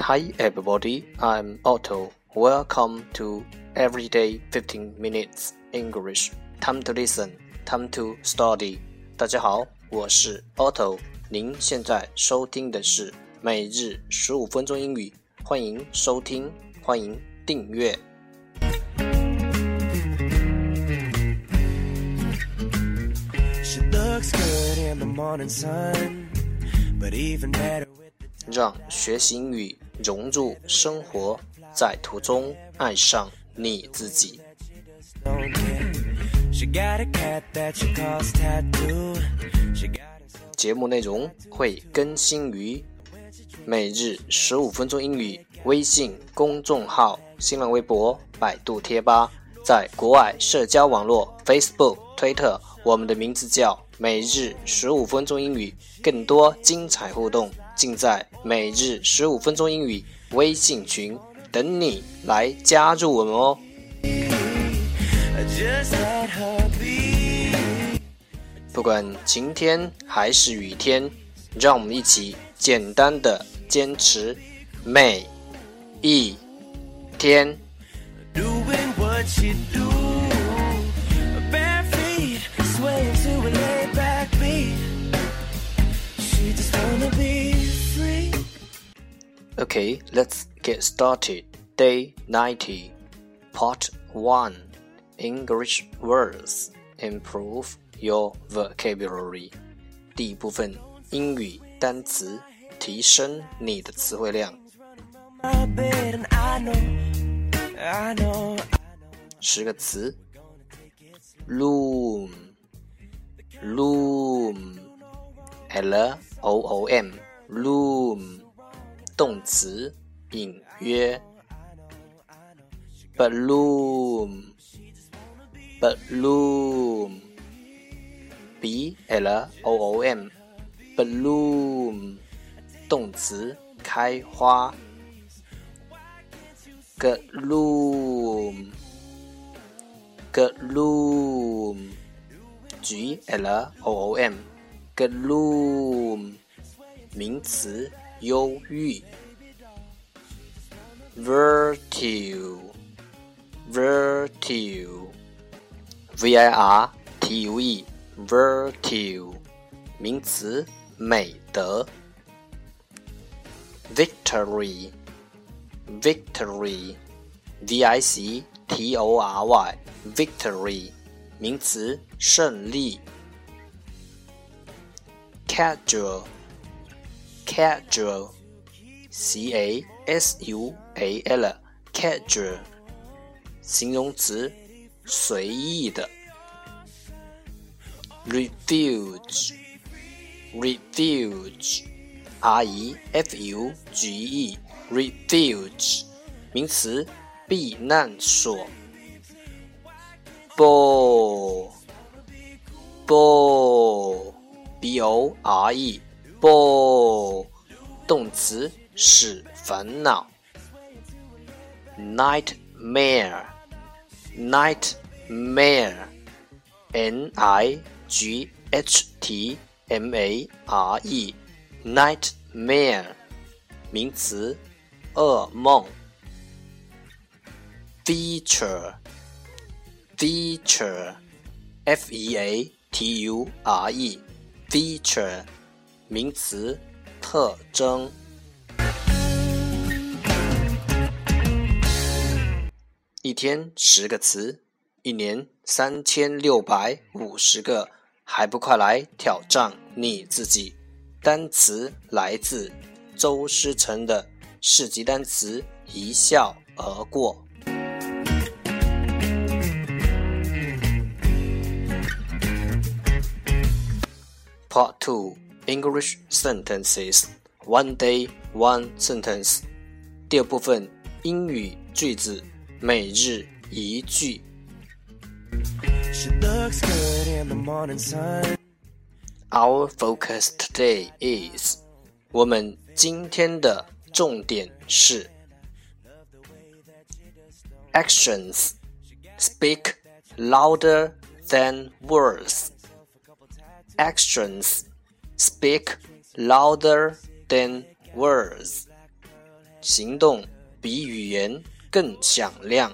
Hi everybody, I'm Otto. Welcome to Everyday 15 Minutes English. Time to listen, time to study. 大家好，我是 Otto。您现在收听的是每日十五分钟英语，欢迎收听，欢迎订阅。让学习英语融入生活，在途中爱上你自己。节目内容会更新于每日十五分钟英语微信公众号、新浪微博、百度贴吧，在国外社交网络 Facebook、推特，我们的名字叫每日十五分钟英语。更多精彩互动尽在每日十五分钟英语微信群，等你来加入我们哦。不管晴天还是雨天，让我们一起简单的坚持每一天。Okay, let's get started. Day 90, Part 1 English Words Improve Your Vocabulary. 第一部分英语单词，提升你的词汇量。十个词：loom，loom，l o o m，loom。 动词隐约，bloom，bloom，b l o o m，bloom，动词开花，gloom，gloom，g l o o m，gloom，名词。忧郁，virtue，virtue，v i r t u e，virtue，名词，美德。victory，victory，v i c t o r y，victory，名词，胜利。casual。Casual, c a s u a l, casual，形容词，随意的。refuge, refuge, r e f u g e, refuge，名词，避难所。bore, bore, b o r e。Bo，动词使烦恼。nightmare，nightmare，n i g h t m a r e，nightmare，名词，噩梦。feature，feature，f e a t u r e，feature。名词，特征。一天十个词，一年三千六百五十个，还不快来挑战你自己？单词来自周诗成的《市级单词一笑而过》。Part Two。English sentences one day one sentence。第二部分英语句子每日一句。Our focus today is 我们今天的重点是 actions speak louder than words。 Actions speak louder than words. 行动比语言更响亮。